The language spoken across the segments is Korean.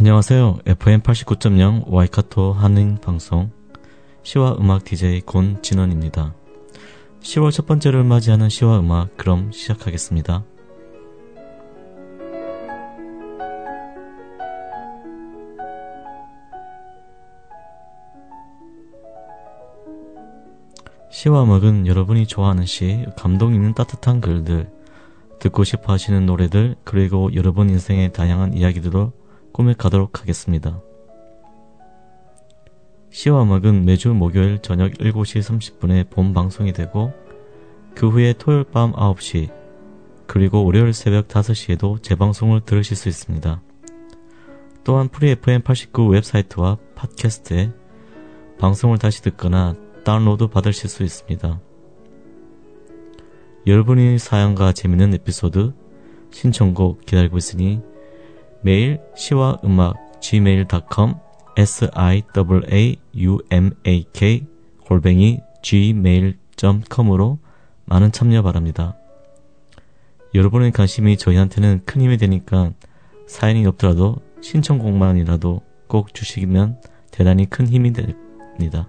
안녕하세요. FM 89.0 와이카토 한인 방송 시와 음악 DJ 곤진원입니다. 10월 첫 번째를 맞이하는 시와 음악 그럼 시작하겠습니다. 시와 음악은 여러분이 좋아하는 시, 감동 있는 따뜻한 글들, 듣고 싶어 하시는 노래들, 그리고 여러분 인생의 다양한 이야기들로 꾸며 가도록 하겠습니다. 시와 음악은 매주 목요일 저녁 7시 30분에 본 방송이 되고 그 후에 토요일 밤 9시 그리고 월요일 새벽 5시에도 재방송을 들으실 수 있습니다. 또한 프리 FM89 웹사이트와 팟캐스트에 방송을 다시 듣거나 다운로드 받으실 수 있습니다. 여러분의 사연과 재밌는 에피소드, 신청곡 기다리고 있으니 메일 시와 음악 gmail.com s i w a u m a k 골뱅이 gmail.com으로 많은 참여 바랍니다. 여러분의 관심이 저희한테는 큰 힘이 되니까 사연이 없더라도 신청곡만이라도 꼭 주시면 대단히 큰 힘이 됩니다.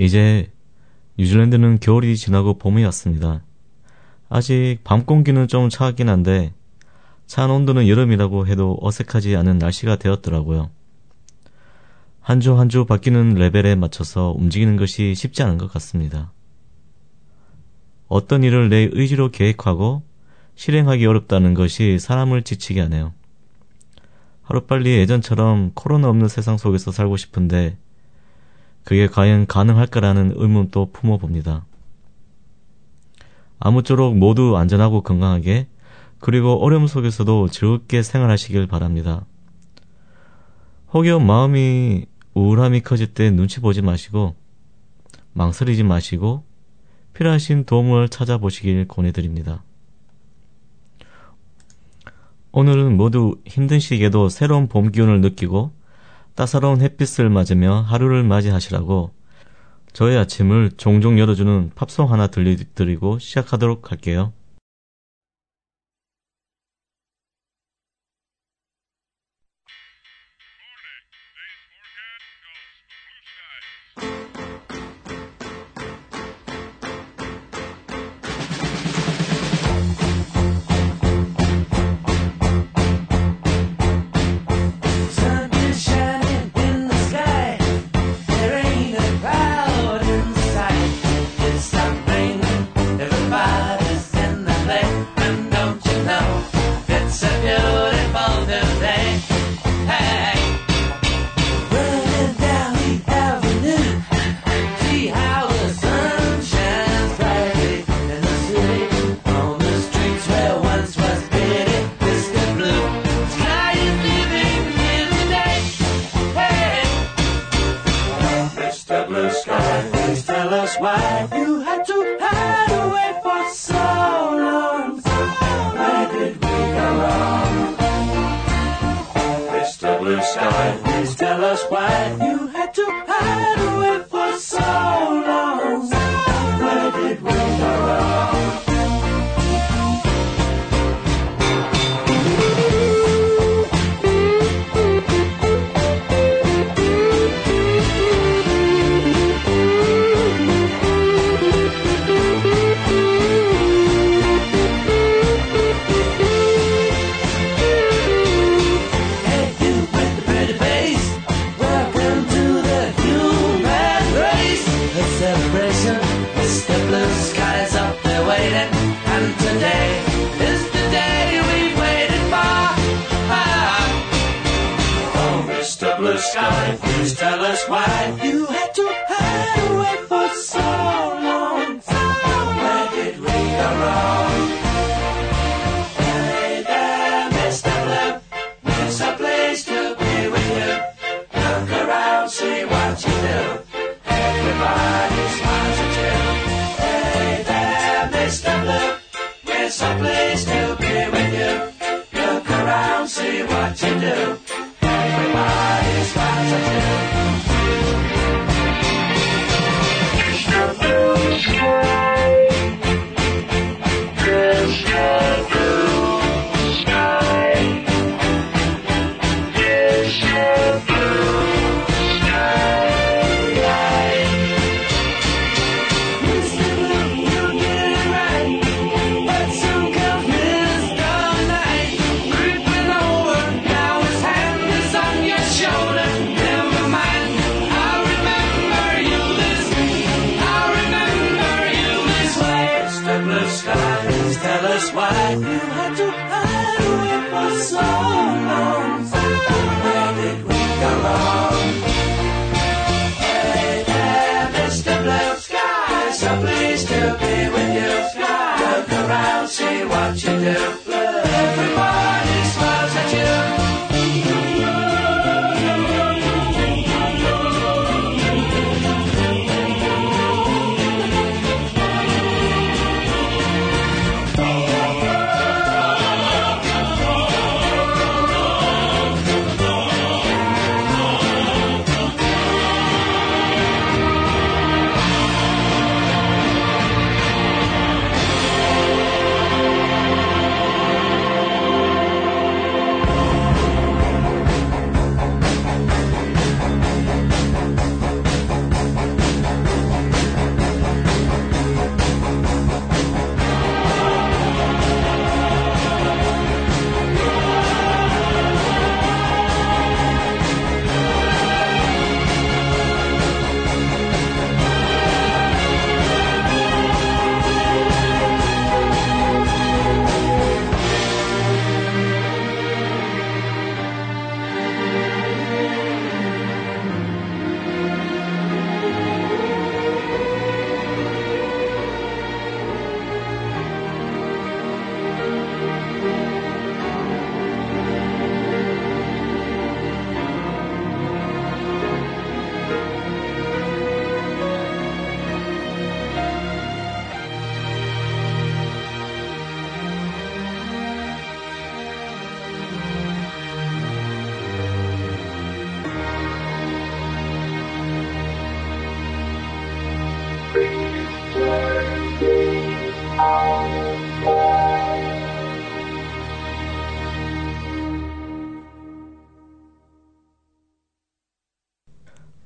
이제 뉴질랜드는 겨울이 지나고 봄이 왔습니다. 아직 밤 공기는 좀 차갑긴 한데 차안 온도는 여름이라고 해도 어색하지 않은 날씨가 되었더라고요. 한주 한주 바뀌는 레벨에 맞춰서 움직이는 것이 쉽지 않은 것 같습니다. 어떤 일을 내 의지로 계획하고 실행하기 어렵다는 것이 사람을 지치게 하네요. 하루빨리 예전처럼 코로나 없는 세상 속에서 살고 싶은데 그게 과연 가능할까라는 의문도 품어봅니다. 아무쪼록 모두 안전하고 건강하게 그리고 어려움 속에서도 즐겁게 생활하시길 바랍니다. 혹여 마음이 우울함이 커질 때 눈치 보지 마시고 망설이지 마시고 필요하신 도움을 찾아보시길 권해드립니다. 오늘은 모두 힘든 시기에도 새로운 봄 기운을 느끼고 따사로운 햇빛을 맞으며 하루를 맞이하시라고 저의 아침을 종종 열어주는 팝송 하나 들려드리고 시작하도록 할게요. Please tell us why you had to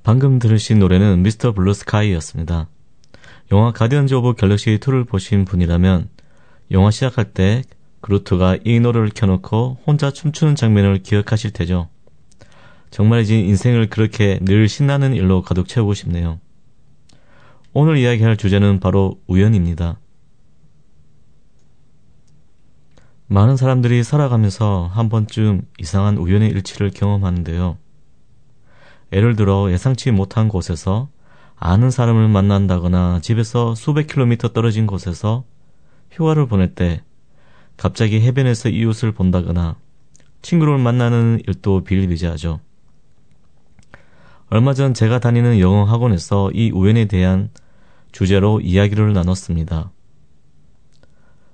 방금 들으신 노래는 Mr. Blue Sky였습니다. 영화 가디언즈 오브 갤럭시 2를 보신 분이라면 영화 시작할 때 그루트가 이 노래를 켜놓고 혼자 춤추는 장면을 기억하실 테죠. 정말이지 인생을 그렇게 늘 신나는 일로 가득 채우고 싶네요. 오늘 이야기할 주제는 바로 우연입니다. 많은 사람들이 살아가면서 한 번쯤 이상한 우연의 일치를 경험하는데요. 예를 들어 예상치 못한 곳에서 아는 사람을 만난다거나 집에서 수백 킬로미터 떨어진 곳에서 휴가를 보낼 때 갑자기 해변에서 이웃을 본다거나 친구를 만나는 일도 비일비재하죠. 얼마 전 제가 다니는 영어 학원에서 이 우연에 대한 주제로 이야기를 나눴습니다.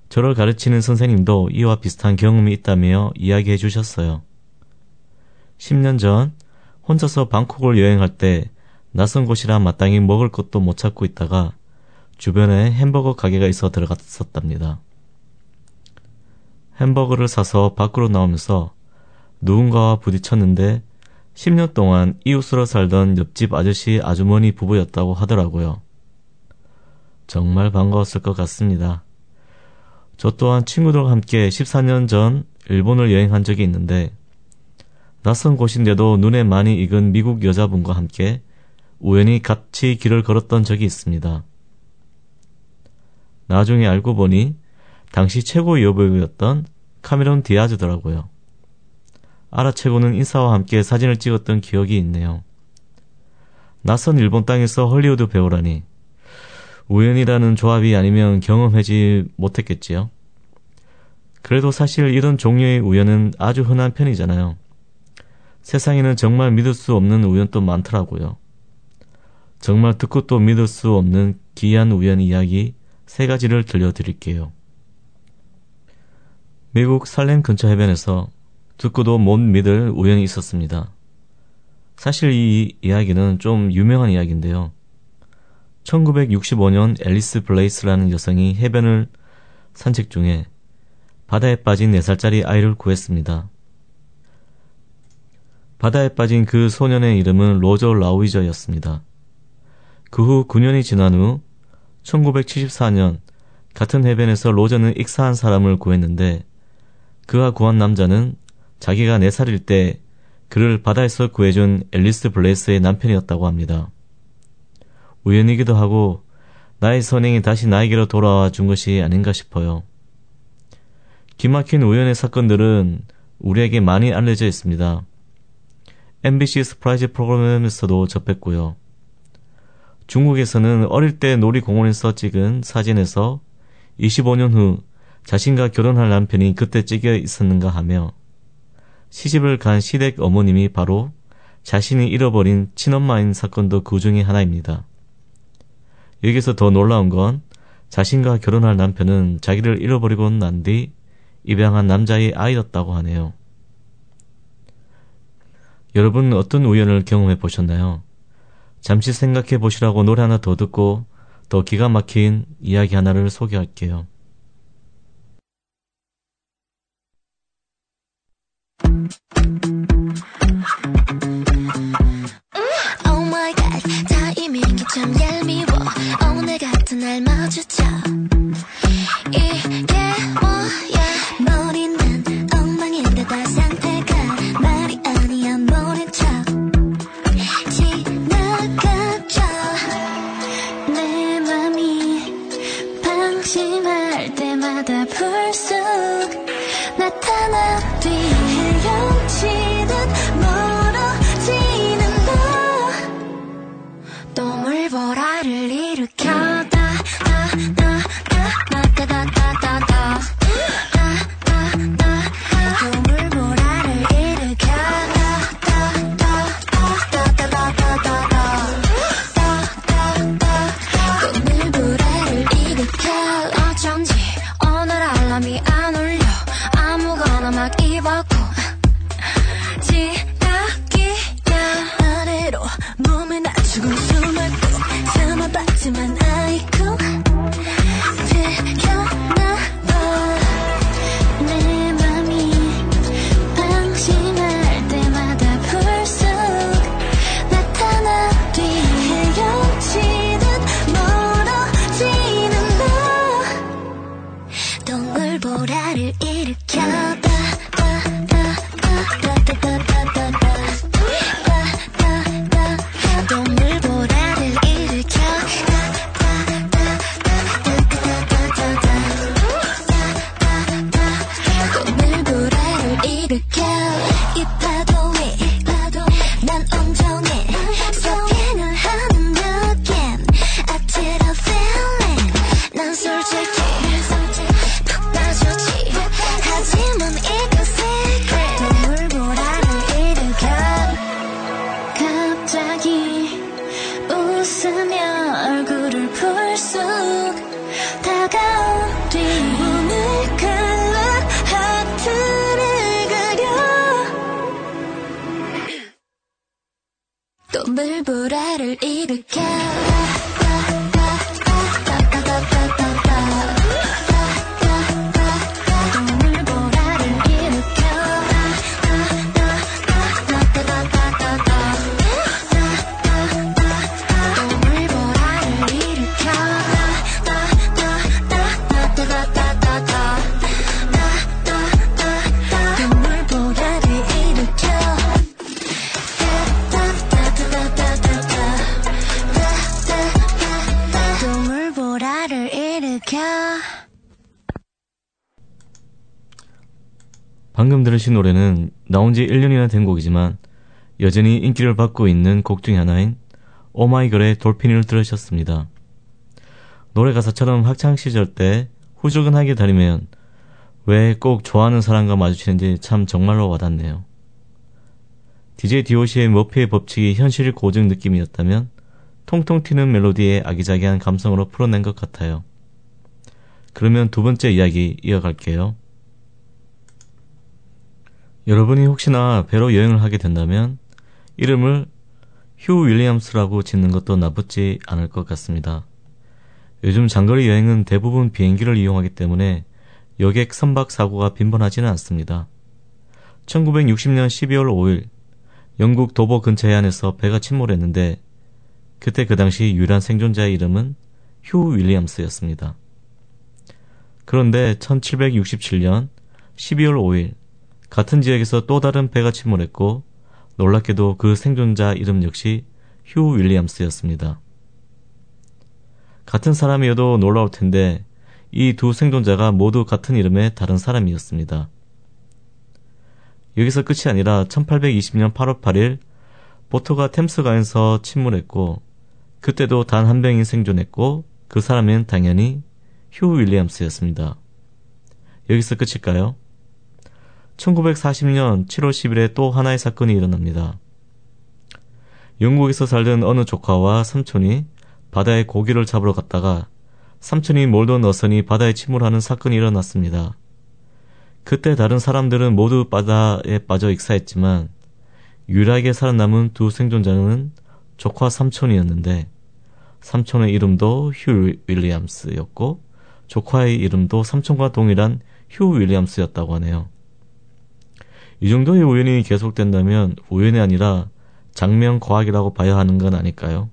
저를 가르치는 선생님도 이와 비슷한 경험이 있다며 이야기해 주셨어요. 10년 전 혼자서 방콕을 여행할 때 낯선 곳이라 마땅히 먹을 것도 못 찾고 있다가 주변에 햄버거 가게가 있어 들어갔었답니다. 햄버거를 사서 밖으로 나오면서 누군가와 부딪혔는데 10년 동안 이웃으로 살던 옆집 아저씨 아주머니 부부였다고 하더라고요. 정말 반가웠을 것 같습니다. 저 또한 친구들과 함께 14년 전 일본을 여행한 적이 있는데 낯선 곳인데도 눈에 많이 익은 미국 여자분과 함께 우연히 같이 길을 걸었던 적이 있습니다. 나중에 알고 보니 당시 최고 여배우였던 카메론 디아즈더라고요. 알아채고는 인사와 함께 사진을 찍었던 기억이 있네요. 낯선 일본 땅에서 헐리우드 배우라니 우연이라는 조합이 아니면 경험하지 못했겠지요. 그래도 사실 이런 종류의 우연은 아주 흔한 편이잖아요. 세상에는 정말 믿을 수 없는 우연도 많더라고요. 정말 듣고 또 믿을 수 없는 기이한 우연 이야기 세 가지를 들려드릴게요. 미국 살렘 근처 해변에서 듣고도 못 믿을 우연이 있었습니다. 사실 이 이야기는 좀 유명한 이야기인데요. 1965년 앨리스 블레이스라는 여성이 해변을 산책 중에 바다에 빠진 4살짜리 아이를 구했습니다. 바다에 빠진 그 소년의 이름은 로저 라우이저였습니다. 그 후 9년이 지난 후 1974년 같은 해변에서 로저는 익사한 사람을 구했는데 그가 구한 남자는 자기가 4살일 때 그를 바다에서 구해준 앨리스 블레이스의 남편이었다고 합니다. 우연이기도 하고 나의 선행이 다시 나에게로 돌아와 준 것이 아닌가 싶어요. 기막힌 우연의 사건들은 우리에게 많이 알려져 있습니다. MBC 서프라이즈 프로그램에서도 접했고요. 중국에서는 어릴 때 놀이공원에서 찍은 사진에서 25년 후 자신과 결혼할 남편이 그때 찍혀 있었는가 하며 시집을 간 시댁 어머님이 바로 자신이 잃어버린 친엄마인 사건도 그 중에 하나입니다. 여기서 더 놀라운 건 자신과 결혼할 남편은 자기를 잃어버리고 난 뒤 입양한 남자의 아이였다고 하네요. 여러분 어떤 우연을 경험해 보셨나요? 잠시 생각해 보시라고 노래 하나 더 듣고 더 기가 막힌 이야기 하나를 소개할게요. 방금 들으신 노래는 나온 지 1년이나 된 곡이지만 여전히 인기를 받고 있는 곡 중의 하나인 오마이걸의 돌핀을 들으셨습니다. 노래 가사처럼 학창시절 때 후줄근하게 다니면 왜 꼭 좋아하는 사람과 마주치는지 참 정말로 와닿네요. DJ DOC의 머피의 법칙이 현실 고증 느낌이었다면 통통 튀는 멜로디의 아기자기한 감성으로 풀어낸 것 같아요. 그러면 두 번째 이야기 이어갈게요. 여러분이 혹시나 배로 여행을 하게 된다면 이름을 휴 윌리엄스라고 짓는 것도 나쁘지 않을 것 같습니다. 요즘 장거리 여행은 대부분 비행기를 이용하기 때문에 여객 선박 사고가 빈번하지는 않습니다. 1960년 12월 5일 영국 도보 근처 해안에서 배가 침몰했는데 그때 그 당시 유일한 생존자의 이름은 휴 윌리엄스였습니다. 그런데 1767년 12월 5일 같은 지역에서 또 다른 배가 침몰했고 놀랍게도 그 생존자 이름 역시 휴 윌리엄스였습니다. 같은 사람이어도 놀라울 텐데 이 두 생존자가 모두 같은 이름의 다른 사람이었습니다. 여기서 끝이 아니라 1820년 8월 8일 보트가 템스강에서 침몰했고 그때도 단 한 명이 생존했고 그 사람은 당연히 휴 윌리엄스였습니다. 여기서 끝일까요? 1940년 7월 10일에 또 하나의 사건이 일어납니다. 영국에서 살던 어느 조카와 삼촌이 바다에 고기를 잡으러 갔다가 삼촌이 몰던 어선이 바다에 침몰하는 사건이 일어났습니다. 그때 다른 사람들은 모두 바다에 빠져 익사했지만 유일하게 살아남은 두 생존자는 조카 삼촌이었는데 삼촌의 이름도 휴 윌리엄스였고 조카의 이름도 삼촌과 동일한 휴 윌리엄스였다고 하네요. 이 정도의 우연이 계속된다면 우연이 아니라 장명 과학이라고 봐야 하는 건 아닐까요?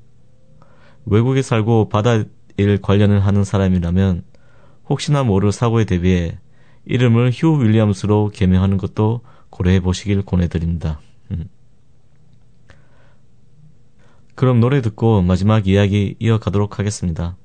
외국에 살고 바다 일 관련을 하는 사람이라면 혹시나 모를 사고에 대비해 이름을 휴 윌리엄스로 개명하는 것도 고려해 보시길 권해드립니다. 음. 그럼 노래 듣고 마지막 이야기 이어가도록 하겠습니다.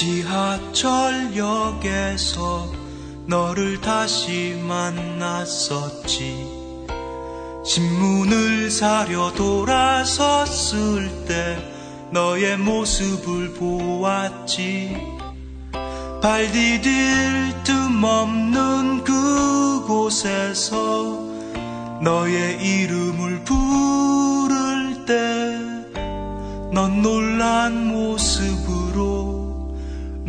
지하철역에서 너를 다시 만났었지. 신문을 사려 돌아섰을 때 너의 모습을 보았지. 발 디딜 틈 없는 그곳에서 너의 이름을 부를 때 넌 놀란 모습으로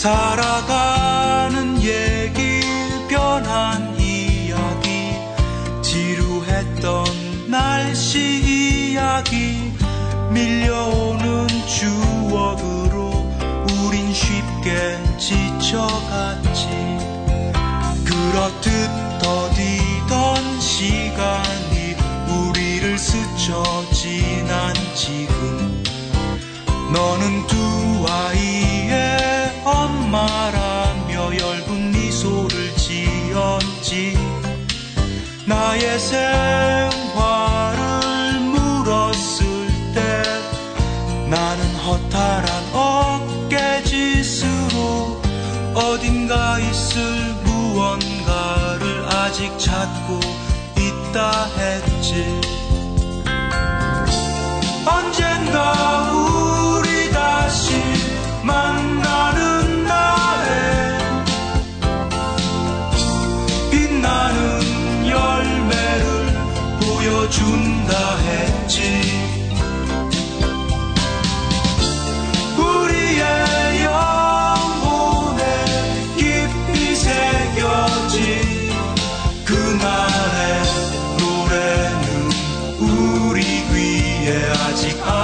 살아가는 얘기 변한 이야기 지루했던 날씨 이야기 밀려오는 추억으로 우린 쉽게 지쳐갔지. 그렇듯 더디던 시간이 우리를 스쳐 지난 지금. 너는 두 아이 생활을 물었을 때 나는 허탈한 어깨짓으로 어딘가 있을 무언가를 아직 찾고 있다 했지 아직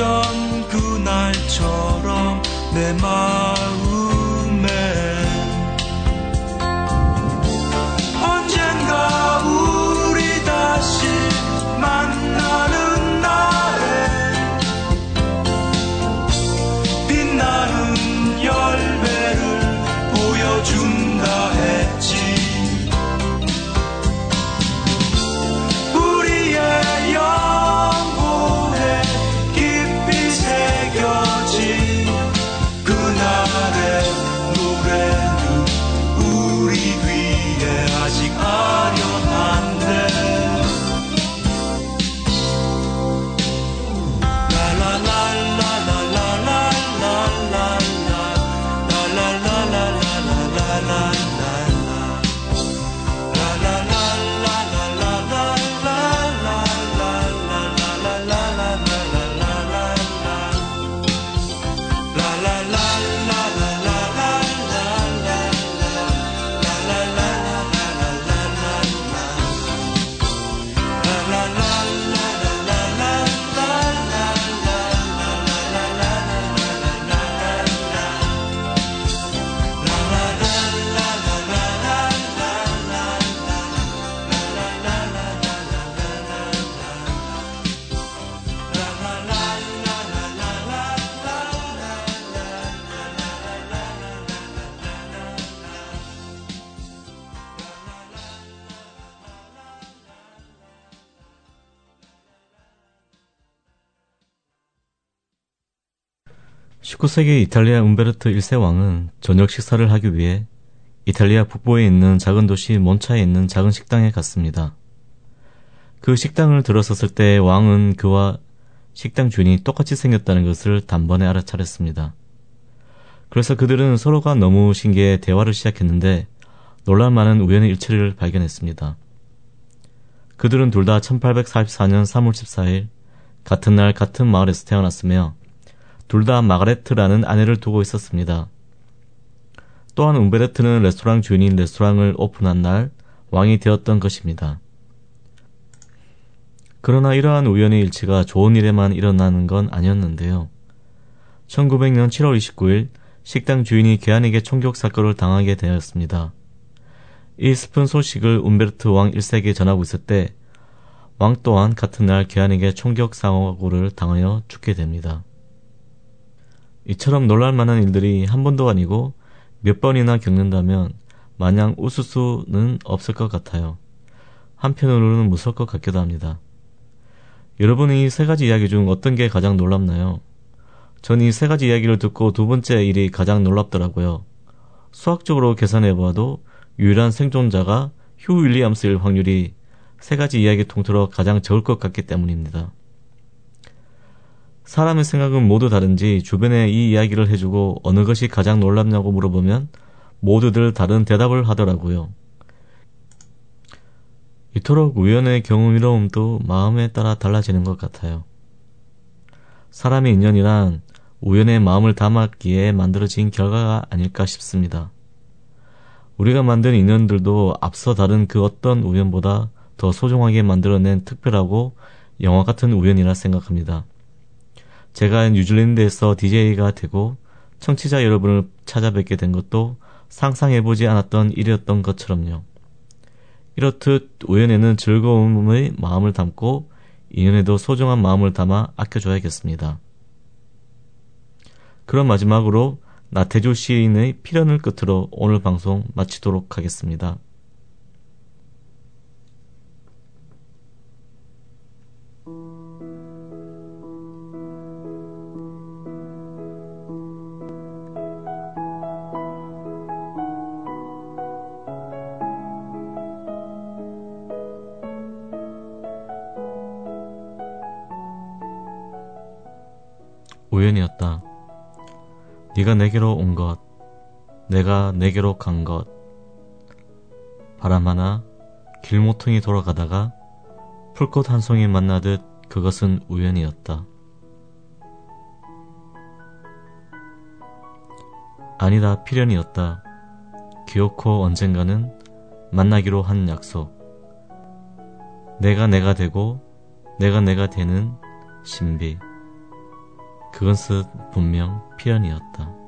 오래전 그날처럼 내 마음 19세기 이탈리아 은베르트 1세 왕은 저녁 식사를 하기 위해 이탈리아 북부에 있는 작은 도시 몬차에 있는 작은 식당에 갔습니다. 그 식당을 들어섰을 때 왕은 그와 식당 주인이 똑같이 생겼다는 것을 단번에 알아차렸습니다. 그래서 그들은 서로가 너무 신기해 대화를 시작했는데 놀랄 만한 우연의 일치를 발견했습니다. 그들은 둘 다 1844년 3월 14일 같은 날 같은 마을에서 태어났으며 둘 다 마가레트라는 아내를 두고 있었습니다. 또한 움베르트는 레스토랑 주인인 레스토랑을 오픈한 날 왕이 되었던 것입니다. 그러나 이러한 우연의 일치가 좋은 일에만 일어나는 건 아니었는데요. 1900년 7월 29일 식당 주인이 개안에게 총격 사건을 당하게 되었습니다. 이 슬픈 소식을 움베르트 왕 1세에게 전하고 있을 때 왕 또한 같은 날 개안에게 총격 사고를 당하여 죽게 됩니다. 이처럼 놀랄만한 일들이 한 번도 아니고 몇 번이나 겪는다면 마냥 웃을 수는 없을 것 같아요. 한편으로는 무서울 것 같기도 합니다. 여러분은 이세 가지 이야기 중 어떤 게 가장 놀랍나요? 전 이 세 가지 이야기를 듣고 두 번째 일이 가장 놀랍더라고요. 수학적으로 계산해 보아도 유일한 생존자가 휴 윌리엄스일 확률이 세 가지 이야기 통틀어 가장 적을 것 같기 때문입니다. 사람의 생각은 모두 다른지 주변에 이 이야기를 해주고 어느 것이 가장 놀랍냐고 물어보면 모두들 다른 대답을 하더라고요. 이토록 우연의 경험이로움도 마음에 따라 달라지는 것 같아요. 사람의 인연이란 우연의 마음을 담았기에 만들어진 결과가 아닐까 싶습니다. 우리가 만든 인연들도 앞서 다른 그 어떤 우연보다 더 소중하게 만들어낸 특별하고 영화 같은 우연이라 생각합니다. 제가 뉴질랜드에서 DJ가 되고 청취자 여러분을 찾아뵙게 된 것도 상상해보지 않았던 일이었던 것처럼요. 이렇듯 우연에는 즐거움의 마음을 담고 인연에도 소중한 마음을 담아 아껴줘야겠습니다. 그럼 마지막으로 나태주 시인의 필연을 끝으로 오늘 방송 마치도록 하겠습니다. 우연이었다. 네가 내게로 온 것, 내가 내게로 간 것. 바람 하나, 길모퉁이 돌아가다가 풀꽃 한 송이 만나듯 그것은 우연이었다. 아니다, 필연이었다. 기어코 언젠가는 만나기로 한 약속. 내가 내가 되고 내가 내가 되는 신비. 그것은 분명 필연이었다.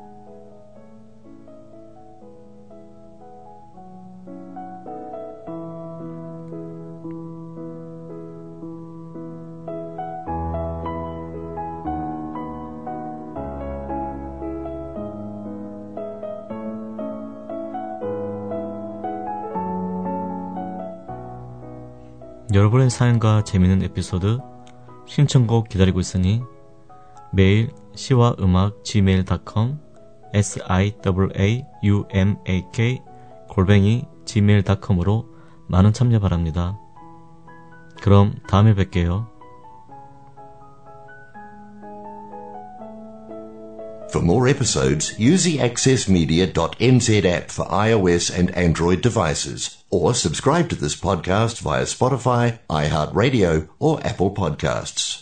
여러분의 사연과 재미있는 에피소드 신청곡 기다리고 있으니 매일 시와 음악 gmail.com s i a u m a k 골뱅이 gmail.com으로 많은 참여 바랍니다. 그럼 다음에 뵐게요. For more episodes, use the accessmedia.nz app for iOS and Android devices, or subscribe to this podcast via Spotify, iHeartRadio, or Apple Podcasts.